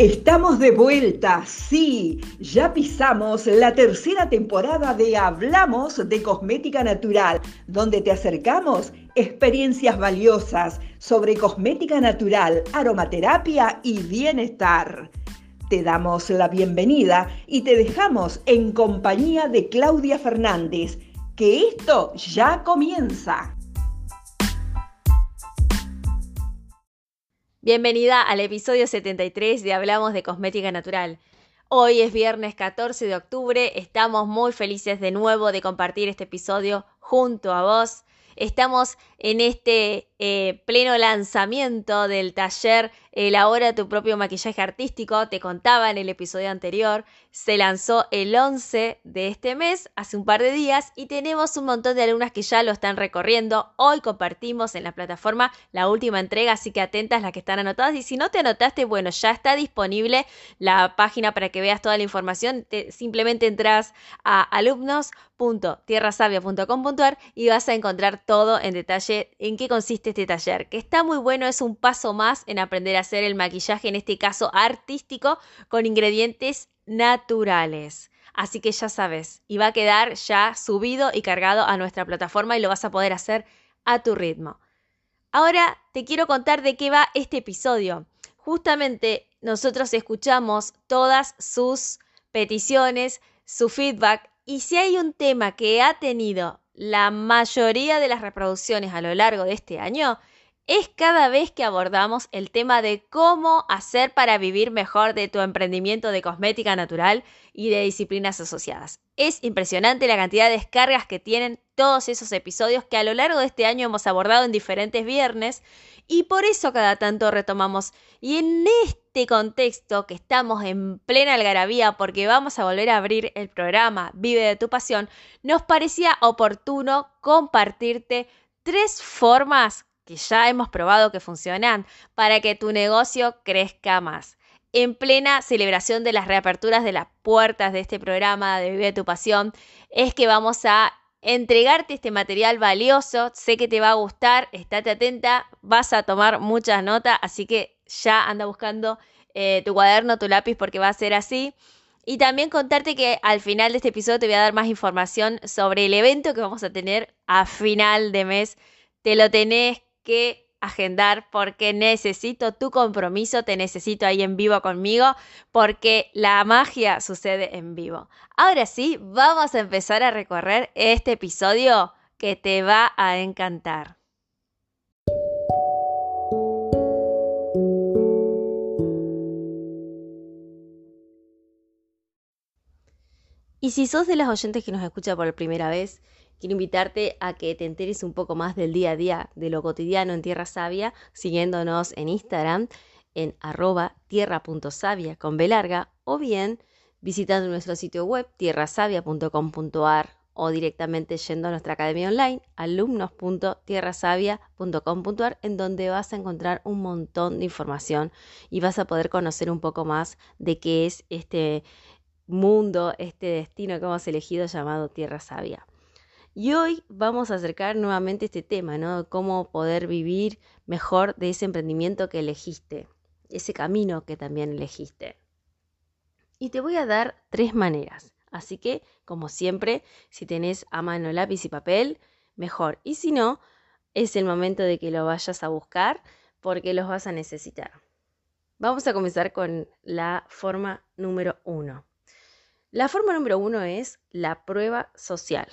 Estamos de vuelta, sí, ya pisamos la tercera temporada de Hablamos de Cosmética Natural, donde te acercamos experiencias valiosas sobre cosmética natural, aromaterapia y bienestar. Te damos la bienvenida y te dejamos en compañía de Claudia Fernández, que esto ya comienza. Bienvenida al episodio 73 de Hablamos de Cosmética Natural. Hoy es viernes 14 de octubre, estamos muy felices de nuevo de compartir este episodio junto a vos. Estamos en este eh, pleno lanzamiento del taller Elabora tu propio maquillaje artístico. Te contaba en el episodio anterior, se lanzó el 11 de este mes, hace un par de días, y tenemos un montón de alumnas que ya lo están recorriendo. Hoy compartimos en la plataforma la última entrega, así que atentas las que están anotadas. Y si no te anotaste, bueno, ya está disponible la página para que veas toda la información. simplemente entras a alumnos.tierrasavia.com.ar y vas a encontrar todo en detalle en qué consiste este taller, que está muy bueno, es un paso más en aprender a hacer el maquillaje, en este caso artístico, con ingredientes naturales. Así que ya sabes, y va a quedar ya subido y cargado a nuestra plataforma y lo vas a poder hacer a tu ritmo. Ahora te quiero contar de qué va este episodio. Justamente nosotros escuchamos todas sus peticiones, su feedback, y si hay un tema que ha tenido la mayoría de las reproducciones a lo largo de este año, es cada vez que abordamos el tema de cómo hacer para vivir mejor de tu emprendimiento de cosmética natural y de disciplinas asociadas. Es impresionante la cantidad de descargas que tienen todos esos episodios que a lo largo de este año hemos abordado en diferentes viernes y por eso cada tanto retomamos. Y en este contexto que estamos en plena algarabía porque vamos a volver a abrir el programa Vive de tu pasión, nos parecía oportuno compartirte tres formas que ya hemos probado que funcionan para que tu negocio crezca más. En plena celebración de las reaperturas de las puertas de este programa de Vive tu Pasión, es que vamos a entregarte este material valioso. Sé que te va a gustar, estate atenta, vas a tomar muchas notas, así que ya anda buscando eh, tu cuaderno, tu lápiz, porque va a ser así. Y también contarte que al final de este episodio te voy a dar más información sobre el evento que vamos a tener a final de mes. Te lo tenés que agendar porque necesito tu compromiso, te necesito ahí en vivo conmigo porque la magia sucede en vivo. Ahora sí, vamos a empezar a recorrer este episodio que te va a encantar. Y si sos de las oyentes que nos escucha por primera vez, quiero invitarte a que te enteres un poco más del día a día, de lo cotidiano en Tierra Sabia, siguiéndonos en Instagram en arroba tierra.savia con B o bien visitando nuestro sitio web tierrasavia.com.ar o directamente yendo a nuestra academia online alumnos.tierrasavia.com.ar en donde vas a encontrar un montón de información y vas a poder conocer un poco más de qué es este mundo, este destino que hemos elegido llamado Tierra Sabia. Y hoy vamos a acercar nuevamente este tema, ¿no? Cómo poder vivir mejor de ese emprendimiento que elegiste, ese camino que también elegiste. Y te voy a dar tres maneras. Así que, como siempre, si tenés a mano lápiz y papel, mejor. Y si no, es el momento de que lo vayas a buscar porque los vas a necesitar. Vamos a comenzar con la forma número uno. La forma número uno es la prueba social.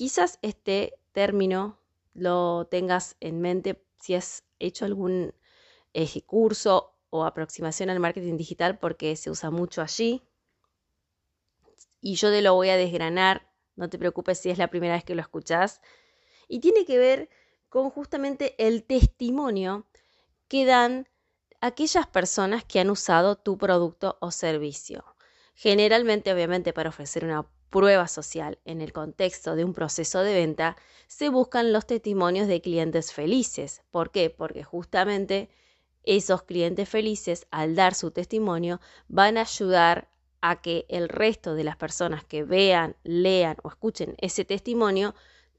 Quizás este término lo tengas en mente si has hecho algún eh, curso o aproximación al marketing digital porque se usa mucho allí. Y yo te lo voy a desgranar, no te preocupes si es la primera vez que lo escuchas. Y tiene que ver con justamente el testimonio que dan aquellas personas que han usado tu producto o servicio. Generalmente, obviamente, para ofrecer una prueba social en el contexto de un proceso de venta, se buscan los testimonios de clientes felices. ¿Por qué? Porque justamente esos clientes felices, al dar su testimonio, van a ayudar a que el resto de las personas que vean, lean o escuchen ese testimonio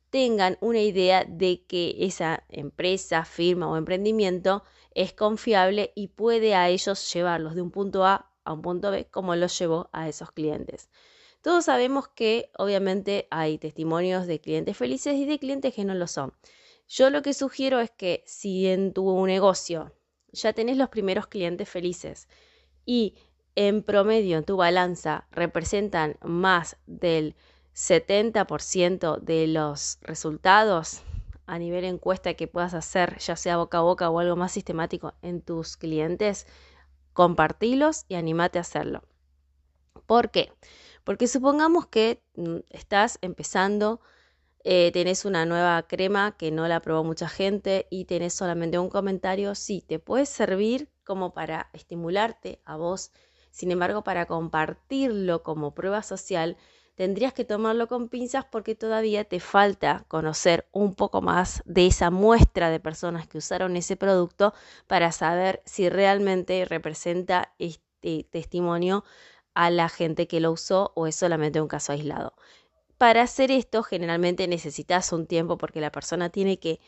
tengan una idea de que esa empresa, firma o emprendimiento es confiable y puede a ellos llevarlos de un punto A a un punto B como los llevó a esos clientes. Todos sabemos que obviamente hay testimonios de clientes felices y de clientes que no lo son. Yo lo que sugiero es que si en tu negocio ya tenés los primeros clientes felices y en promedio en tu balanza representan más del 70% de los resultados a nivel encuesta que puedas hacer, ya sea boca a boca o algo más sistemático en tus clientes, compartilos y animate a hacerlo. ¿Por qué? Porque supongamos que mm, estás empezando, eh, tenés una nueva crema que no la probó mucha gente y tenés solamente un comentario, sí, te puede servir como para estimularte a vos. Sin embargo, para compartirlo como prueba social, tendrías que tomarlo con pinzas porque todavía te falta conocer un poco más de esa muestra de personas que usaron ese producto para saber si realmente representa este testimonio a la gente que lo usó o es solamente un caso aislado. Para hacer esto generalmente necesitas un tiempo porque la persona tiene que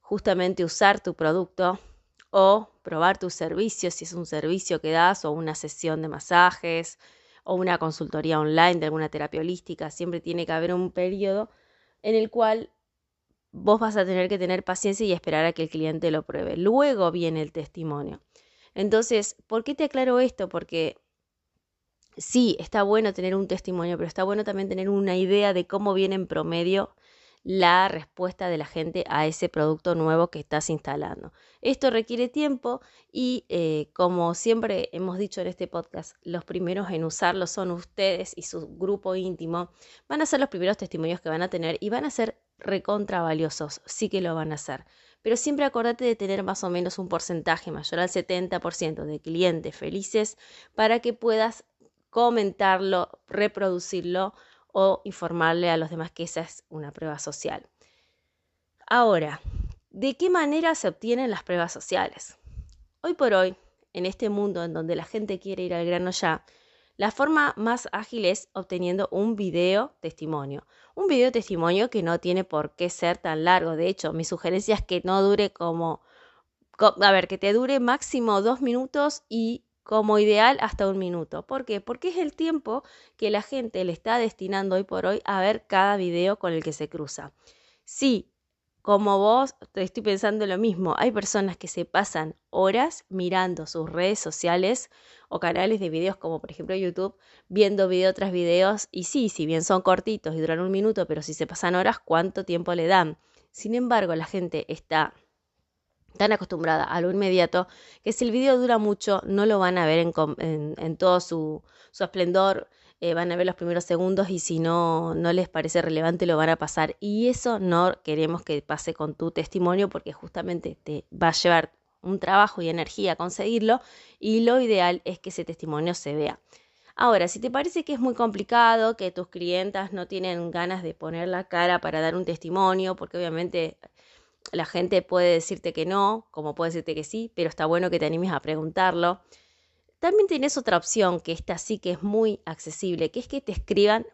justamente usar tu producto o probar tu servicio, si es un servicio que das o una sesión de masajes o una consultoría online de alguna terapia holística, siempre tiene que haber un periodo en el cual vos vas a tener que tener paciencia y esperar a que el cliente lo pruebe. Luego viene el testimonio. Entonces, ¿por qué te aclaro esto? Porque sí, está bueno tener un testimonio, pero está bueno también tener una idea de cómo viene en promedio la respuesta de la gente a ese producto nuevo que estás instalando. Esto requiere tiempo y eh, como siempre hemos dicho en este podcast, los primeros en usarlo son ustedes y su grupo íntimo. Van a ser los primeros testimonios que van a tener y van a ser recontra valiosos, sí que lo van a hacer. Pero siempre acordate de tener más o menos un porcentaje mayor al 70% de clientes felices para que puedas comentarlo, reproducirlo o informarle a los demás que esa es una prueba social. Ahora, ¿de qué manera se obtienen las pruebas sociales? Hoy por hoy, en este mundo en donde la gente quiere ir al grano ya, la forma más ágil es obteniendo un video testimonio. Un video testimonio que no tiene por qué ser tan largo. De hecho, mi sugerencia es que no dure como, a ver, que te dure máximo dos minutos y como ideal hasta un minuto. ¿Por qué? Porque es el tiempo que la gente le está destinando hoy por hoy a ver cada video con el que se cruza. Sí, como vos, estoy pensando lo mismo. Hay personas que se pasan horas mirando sus redes sociales o canales de videos como por ejemplo YouTube, viendo video tras videos y sí, si bien son cortitos y duran un minuto, pero si se pasan horas, ¿cuánto tiempo le dan? Sin embargo, la gente está tan acostumbrada a lo inmediato que si el video dura mucho no lo van a ver en, todo su, esplendor, eh, van a ver los primeros segundos y si no, no les parece relevante lo van a pasar. Y eso no queremos que pase con tu testimonio porque justamente te va a llevar un trabajo y energía conseguirlo y lo ideal es que ese testimonio se vea. Ahora, si te parece que es muy complicado, que tus clientas no tienen ganas de poner la cara para dar un testimonio, porque obviamente la gente puede decirte que no, como puede decirte que sí, pero está bueno que te animes a preguntarlo. También tienes otra opción, que esta sí que es muy accesible, que es que te escriban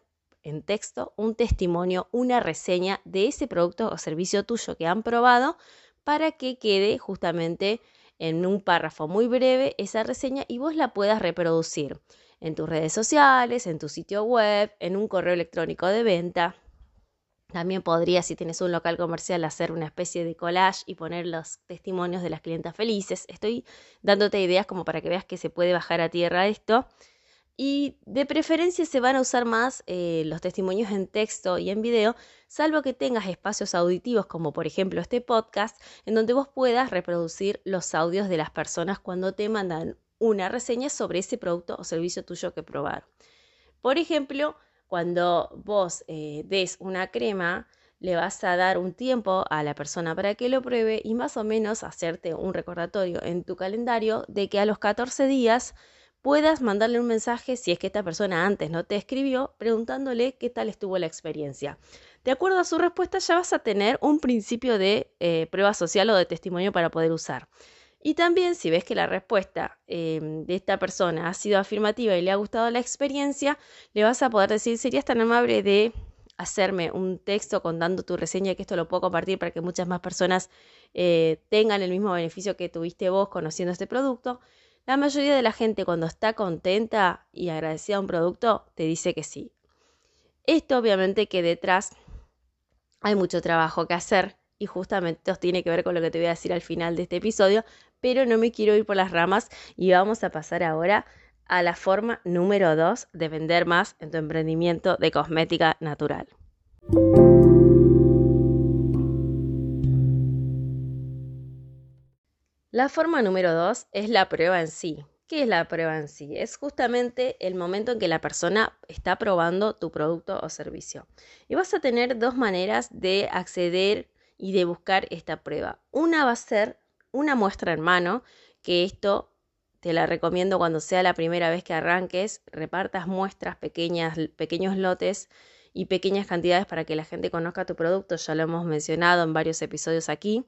en texto un testimonio, una reseña de ese producto o servicio tuyo que han probado para que quede justamente en un párrafo muy breve esa reseña y vos la puedas reproducir en tus redes sociales, en tu sitio web, en un correo electrónico de venta, también podrías, si tienes un local comercial, hacer una especie de collage y poner los testimonios de las clientas felices. Estoy dándote ideas como para que veas que se puede bajar a tierra esto. Y de preferencia se van a usar más eh, los testimonios en texto y en video, salvo que tengas espacios auditivos como por ejemplo este podcast, en donde vos puedas reproducir los audios de las personas cuando te mandan una reseña sobre ese producto o servicio tuyo que probar. Por ejemplo, cuando vos eh, des una crema, le vas a dar un tiempo a la persona para que lo pruebe y más o menos hacerte un recordatorio en tu calendario de que a los 14 días puedas mandarle un mensaje si es que esta persona antes no te escribió preguntándole qué tal estuvo la experiencia. De acuerdo a su respuesta ya vas a tener un principio de eh, prueba social o de testimonio para poder usar. Y también si ves que la respuesta em, de esta persona ha sido afirmativa y le ha gustado la experiencia, le vas a poder decir, serías tan amable de hacerme un texto contando tu reseña, que esto lo puedo compartir para que muchas más personas eh, tengan el mismo beneficio que tuviste vos conociendo este producto, la mayoría de la gente cuando está contenta y agradecida a un producto te dice que sí. Esto obviamente que detrás hay mucho trabajo que hacer y justamente esto tiene que ver con lo que te voy a decir al final de este episodio, pero no me quiero ir por las ramas y vamos a pasar ahora a la forma número 2 de vender más en tu emprendimiento de cosmética natural. La forma número 2 es la prueba en sí. ¿Qué es la prueba en sí? Es justamente el momento en que la persona está probando tu producto o servicio. Y vas a tener dos maneras de acceder y de buscar esta prueba. Una va a ser una muestra en mano, que esto te la recomiendo cuando sea la primera vez que arranques, repartas muestras pequeñas, pequeños lotes y pequeñas cantidades para que la gente conozca tu producto, ya lo hemos mencionado en varios episodios aquí.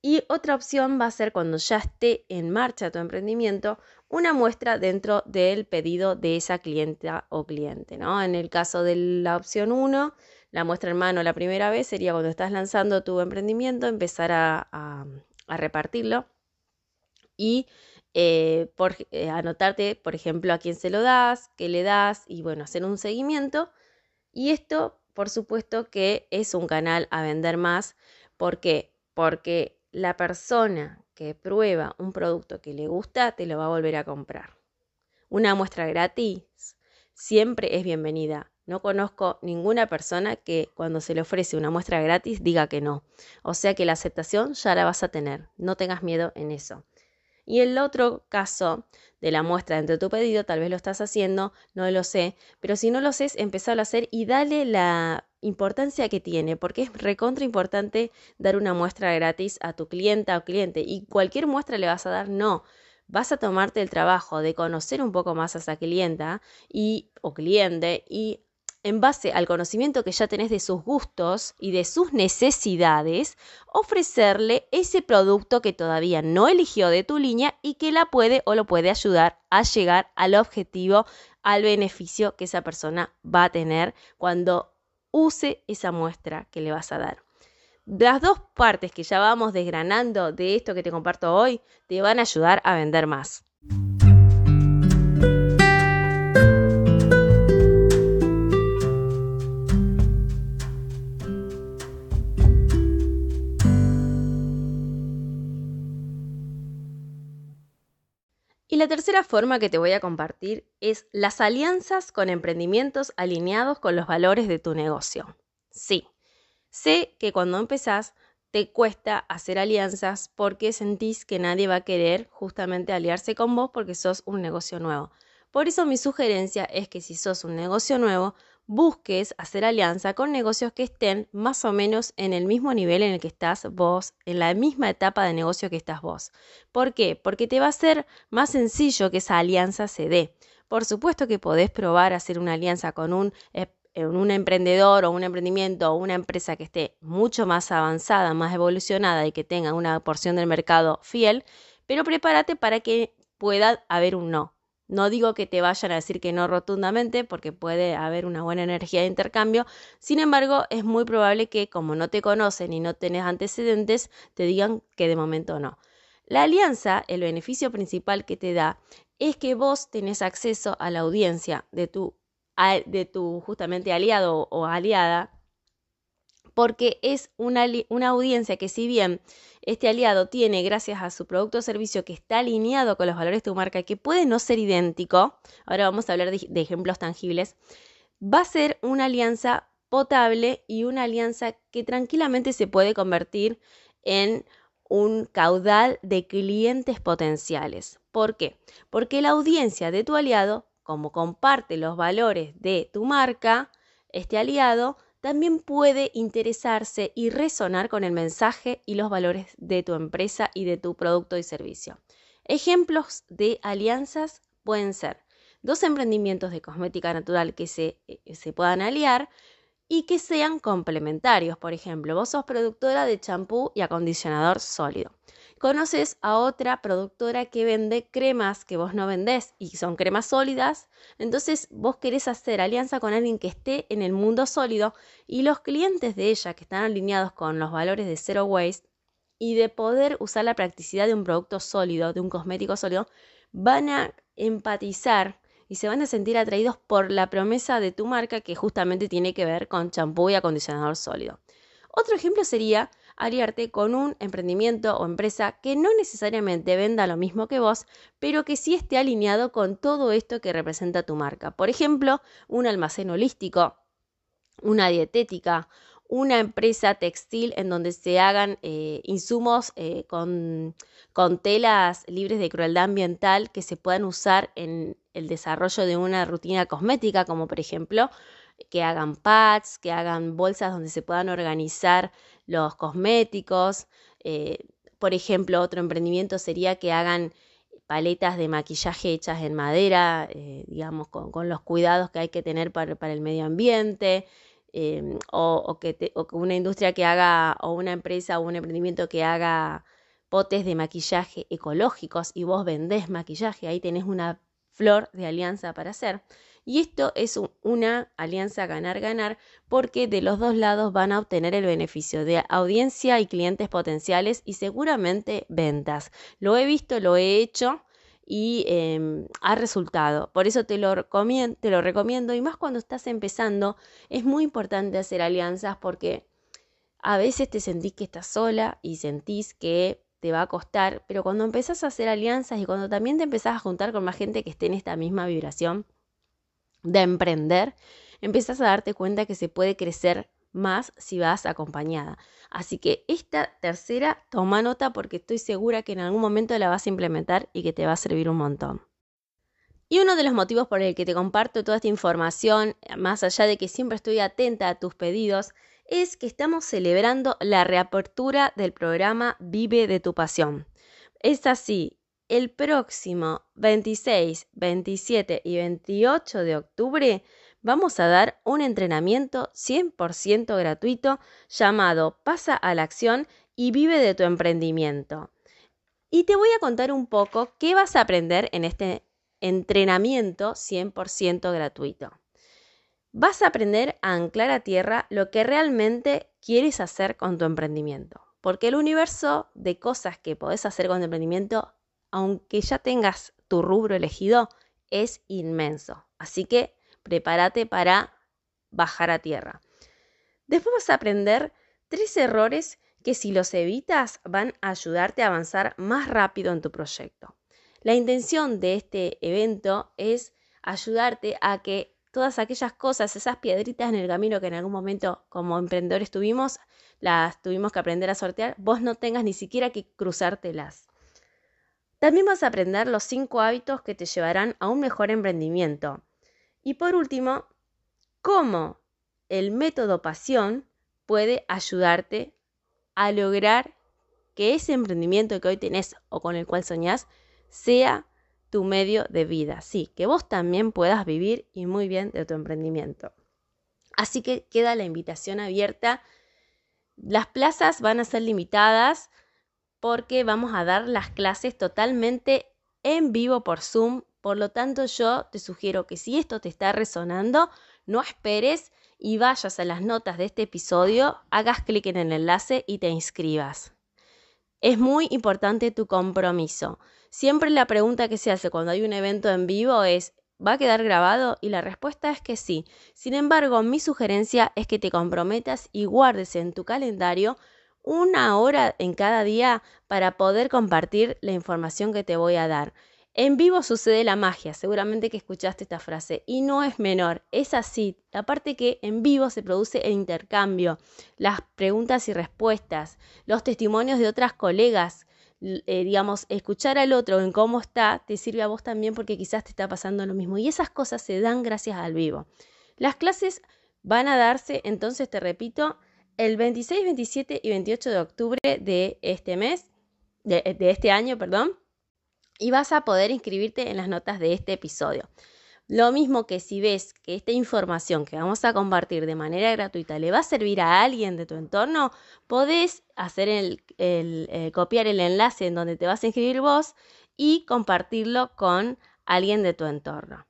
Y otra opción va a ser cuando ya esté en marcha tu emprendimiento, una muestra dentro del pedido de esa clienta o cliente. ¿no? En el caso de la opción 1, la muestra en mano la primera vez sería cuando estás lanzando tu emprendimiento, empezar a, repartirlo y eh, por, eh, anotarte, por ejemplo, a quién se lo das, qué le das y bueno, hacer un seguimiento. Y esto, por supuesto, que es un canal a vender más. ¿Por qué? Porque la persona que prueba un producto que le gusta te lo va a volver a comprar. Una muestra gratis siempre es bienvenida. No conozco ninguna persona que cuando se le ofrece una muestra gratis diga que no. O sea que la aceptación ya la vas a tener. No tengas miedo en eso. Y el otro caso de la muestra dentro de tu pedido, tal vez lo estás haciendo, no lo sé, pero si no lo sé, empezalo a hacer y dale la importancia que tiene, porque es recontra importante dar una muestra gratis a tu clienta o cliente y cualquier muestra le vas a dar, no. Vas a tomarte el trabajo de conocer un poco más a esa clienta y o cliente y en base al conocimiento que ya tenés de sus gustos y de sus necesidades, ofrecerle ese producto que todavía no eligió de tu línea y que la puede o lo puede ayudar a llegar al objetivo, al beneficio que esa persona va a tener cuando use esa muestra que le vas a dar. Las dos partes que ya vamos desgranando de esto que te comparto hoy te van a ayudar a vender más. La tercera forma que te voy a compartir es las alianzas con emprendimientos alineados con los valores de tu negocio. Sí, sé que cuando empezás te cuesta hacer alianzas porque sentís que nadie va a querer justamente aliarse con vos porque sos un negocio nuevo. Por eso mi sugerencia es que si sos un negocio nuevo, busques hacer alianza con negocios que estén más o menos en el mismo nivel en el que estás vos, en la misma etapa de negocio que estás vos. ¿Por qué? Porque te va a ser más sencillo que esa alianza se dé. Por supuesto que podés probar hacer una alianza con un, eh, un emprendedor o un emprendimiento o una empresa que esté mucho más avanzada, más evolucionada y que tenga una porción del mercado fiel, pero prepárate para que pueda haber un no. No digo que te vayan a decir que no rotundamente porque puede haber una buena energía de intercambio, sin embargo es muy probable que como no te conocen y no tenés antecedentes, te digan que de momento no. La alianza, el beneficio principal que te da es que vos tenés acceso a la audiencia de tu, de tu justamente aliado o aliada porque es una, una, audiencia que si bien este aliado tiene, gracias a su producto o servicio que está alineado con los valores de tu marca, que puede no ser idéntico, ahora vamos a hablar de, de ejemplos tangibles, va a ser una alianza potable y una alianza que tranquilamente se puede convertir en un caudal de clientes potenciales. ¿Por qué? Porque la audiencia de tu aliado, como comparte los valores de tu marca, este aliado también puede interesarse y resonar con el mensaje y los valores de tu empresa y de tu producto y servicio. Ejemplos de alianzas pueden ser dos emprendimientos de cosmética natural que se, eh, se puedan aliar y que sean complementarios. Por ejemplo, vos sos productora de champú y acondicionador sólido. Conoces a otra productora que vende cremas que vos no vendés y son cremas sólidas, entonces vos querés hacer alianza con alguien que esté en el mundo sólido y los clientes de ella que están alineados con los valores de zero waste y de poder usar la practicidad de un producto sólido, de un cosmético sólido, van a empatizar y se van a sentir atraídos por la promesa de tu marca que justamente tiene que ver con champú y acondicionador sólido. Otro ejemplo sería aliarte con un emprendimiento o empresa que no necesariamente venda lo mismo que vos, pero que sí esté alineado con todo esto que representa tu marca. Por ejemplo, un almacén holístico, una dietética, una empresa textil en donde se hagan eh, insumos eh, con, con telas libres de crueldad ambiental que se puedan usar en el desarrollo de una rutina cosmética, como por ejemplo que hagan pads, que hagan bolsas donde se puedan organizar los cosméticos. Eh, por ejemplo, otro emprendimiento sería que hagan paletas de maquillaje hechas en madera, eh, digamos, con, los cuidados que hay que tener para, el medio ambiente, em, o, que una industria que haga, o una empresa o un emprendimiento que haga potes de maquillaje ecológicos y vos vendés maquillaje, ahí tenés una flor de alianza para hacer. Y esto es una alianza ganar-ganar porque de los dos lados van a obtener el beneficio de audiencia y clientes potenciales y seguramente ventas. Lo he visto, lo he hecho y em, ha resultado. Por eso te lo, te lo recomiendo y más cuando estás empezando es muy importante hacer alianzas porque a veces te sentís que estás sola y sentís que te va a costar, pero cuando empezás a hacer alianzas y cuando también te empezás a juntar con más gente que esté en esta misma vibración, de emprender, empiezas a darte cuenta que se puede crecer más si vas acompañada. Así que esta tercera, toma nota porque estoy segura que en algún momento la vas a implementar y que te va a servir un montón. Y uno de los motivos por el que te comparto toda esta información, más allá de que siempre estoy atenta a tus pedidos, es que estamos celebrando la reapertura del programa Vive de tu Pasión. Es así, el próximo 26, 27 y 28 de octubre vamos a dar un entrenamiento 100% gratuito llamado Pasa a la acción y vive de tu emprendimiento. Y te voy a contar un poco qué vas a aprender en este entrenamiento 100% gratuito. Vas a aprender a anclar a tierra lo que realmente quieres hacer con tu emprendimiento, porque el universo de cosas que podés hacer con tu emprendimiento aunque ya tengas tu rubro elegido, es inmenso. Así que prepárate para bajar a tierra. Después vas a aprender tres errores que si los evitas van a ayudarte a avanzar más rápido en tu proyecto. La intención de este evento es ayudarte a que todas aquellas cosas, esas piedritas en el camino que en algún momento como emprendedores tuvimos, las tuvimos que aprender a sortear, vos no tengas ni siquiera que cruzártelas. También vas a aprender los cinco hábitos que te llevarán a un mejor emprendimiento. Y por último, cómo el método pasión puede ayudarte a lograr que ese emprendimiento que hoy tenés o con el cual soñás sea tu medio de vida. Sí, que vos también puedas vivir y muy bien de tu emprendimiento. Así que queda la invitación abierta. Las plazas van a ser limitadas porque vamos a dar las clases totalmente en vivo por Zoom. Por lo tanto, yo te sugiero que si esto te está resonando, no esperes y vayas a las notas de este episodio, hagas clic en el enlace y te inscribas. Es muy importante tu compromiso. Siempre la pregunta que se hace cuando hay un evento en vivo es, ¿va a quedar grabado? Y la respuesta es que sí. Sin embargo, mi sugerencia es que te comprometas y guardes en tu calendario una hora en cada día para poder compartir la información que te voy a dar. En vivo sucede la magia, seguramente que escuchaste esta frase, y no es menor, es así. Aparte que en vivo se produce el intercambio, las preguntas y respuestas, los testimonios de otras colegas, eh, digamos, escuchar al otro en cómo está, te sirve a vos también porque quizás te está pasando lo mismo. Y esas cosas se dan gracias al vivo. Las clases van a darse, entonces te repito, el 26, 27 y 28 de octubre de este mes, de, este año, perdón, y vas a poder inscribirte en las notas de este episodio. Lo mismo que si ves que esta información que vamos a compartir de manera gratuita le va a servir a alguien de tu entorno, podés hacer el, eh, copiar el enlace en donde te vas a inscribir vos y compartirlo con alguien de tu entorno.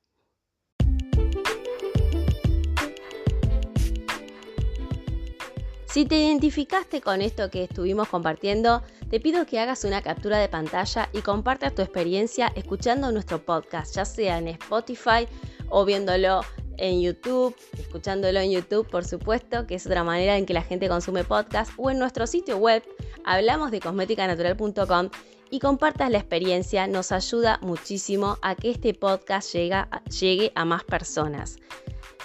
Si te identificaste con esto que estuvimos compartiendo, te pido que hagas una captura de pantalla y compartas tu experiencia escuchando nuestro podcast, ya sea en Spotify o viéndolo en YouTube, escuchándolo en YouTube, por supuesto, que es otra manera en que la gente consume podcast, o en nuestro sitio web, hablamos de cosméticanatural.com y compartas la experiencia, nos ayuda muchísimo a que este podcast llegue a más personas.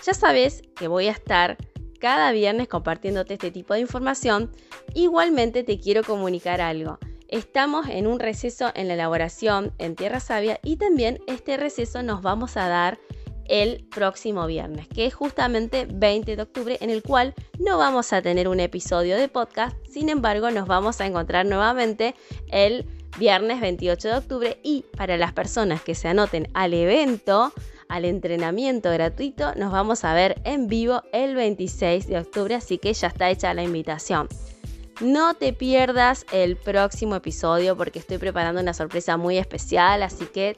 Ya sabes que voy a estar cada viernes compartiéndote este tipo de información, igualmente te quiero comunicar algo. Estamos en un receso en la elaboración en Tierra Sabia y también este receso nos vamos a dar el próximo viernes, que es justamente 20 de octubre, en el cual no vamos a tener un episodio de podcast, sin embargo nos vamos a encontrar nuevamente el viernes 28 de octubre y para las personas que se anoten al evento, al entrenamiento gratuito, nos vamos a ver en vivo el 26 de octubre, así que ya está hecha la invitación. No te pierdas el próximo episodio porque estoy preparando una sorpresa muy especial, así que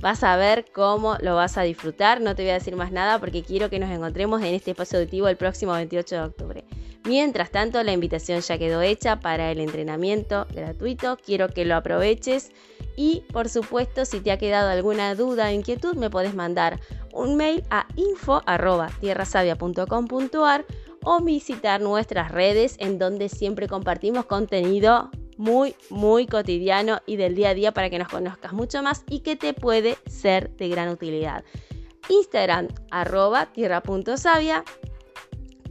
vas a ver cómo lo vas a disfrutar. No te voy a decir más nada porque quiero que nos encontremos en este espacio auditivo el próximo 28 de octubre. Mientras tanto, la invitación ya quedó hecha para el entrenamiento gratuito. Quiero que lo aproveches y por supuesto, si te ha quedado alguna duda o inquietud, me puedes mandar un mail a info.tierrasavia.com.ar o visitar nuestras redes en donde siempre compartimos contenido muy, muy cotidiano y del día a día para que nos conozcas mucho más y que te puede ser de gran utilidad. Instagram arroba tierra.savia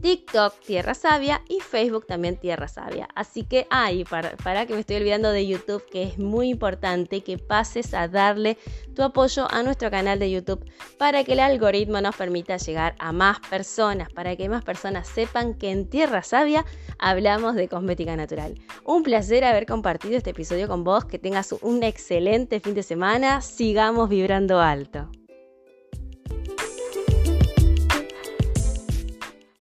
TikTok Tierra Sabia y Facebook también Tierra Sabia. Así que, ay, para, para, que me estoy olvidando de YouTube, que es muy importante que pases a darle tu apoyo a nuestro canal de YouTube para que el algoritmo nos permita llegar a más personas, para que más personas sepan que en Tierra Sabia hablamos de cosmética natural. Un placer haber compartido este episodio con vos, que tengas un excelente fin de semana, sigamos vibrando alto.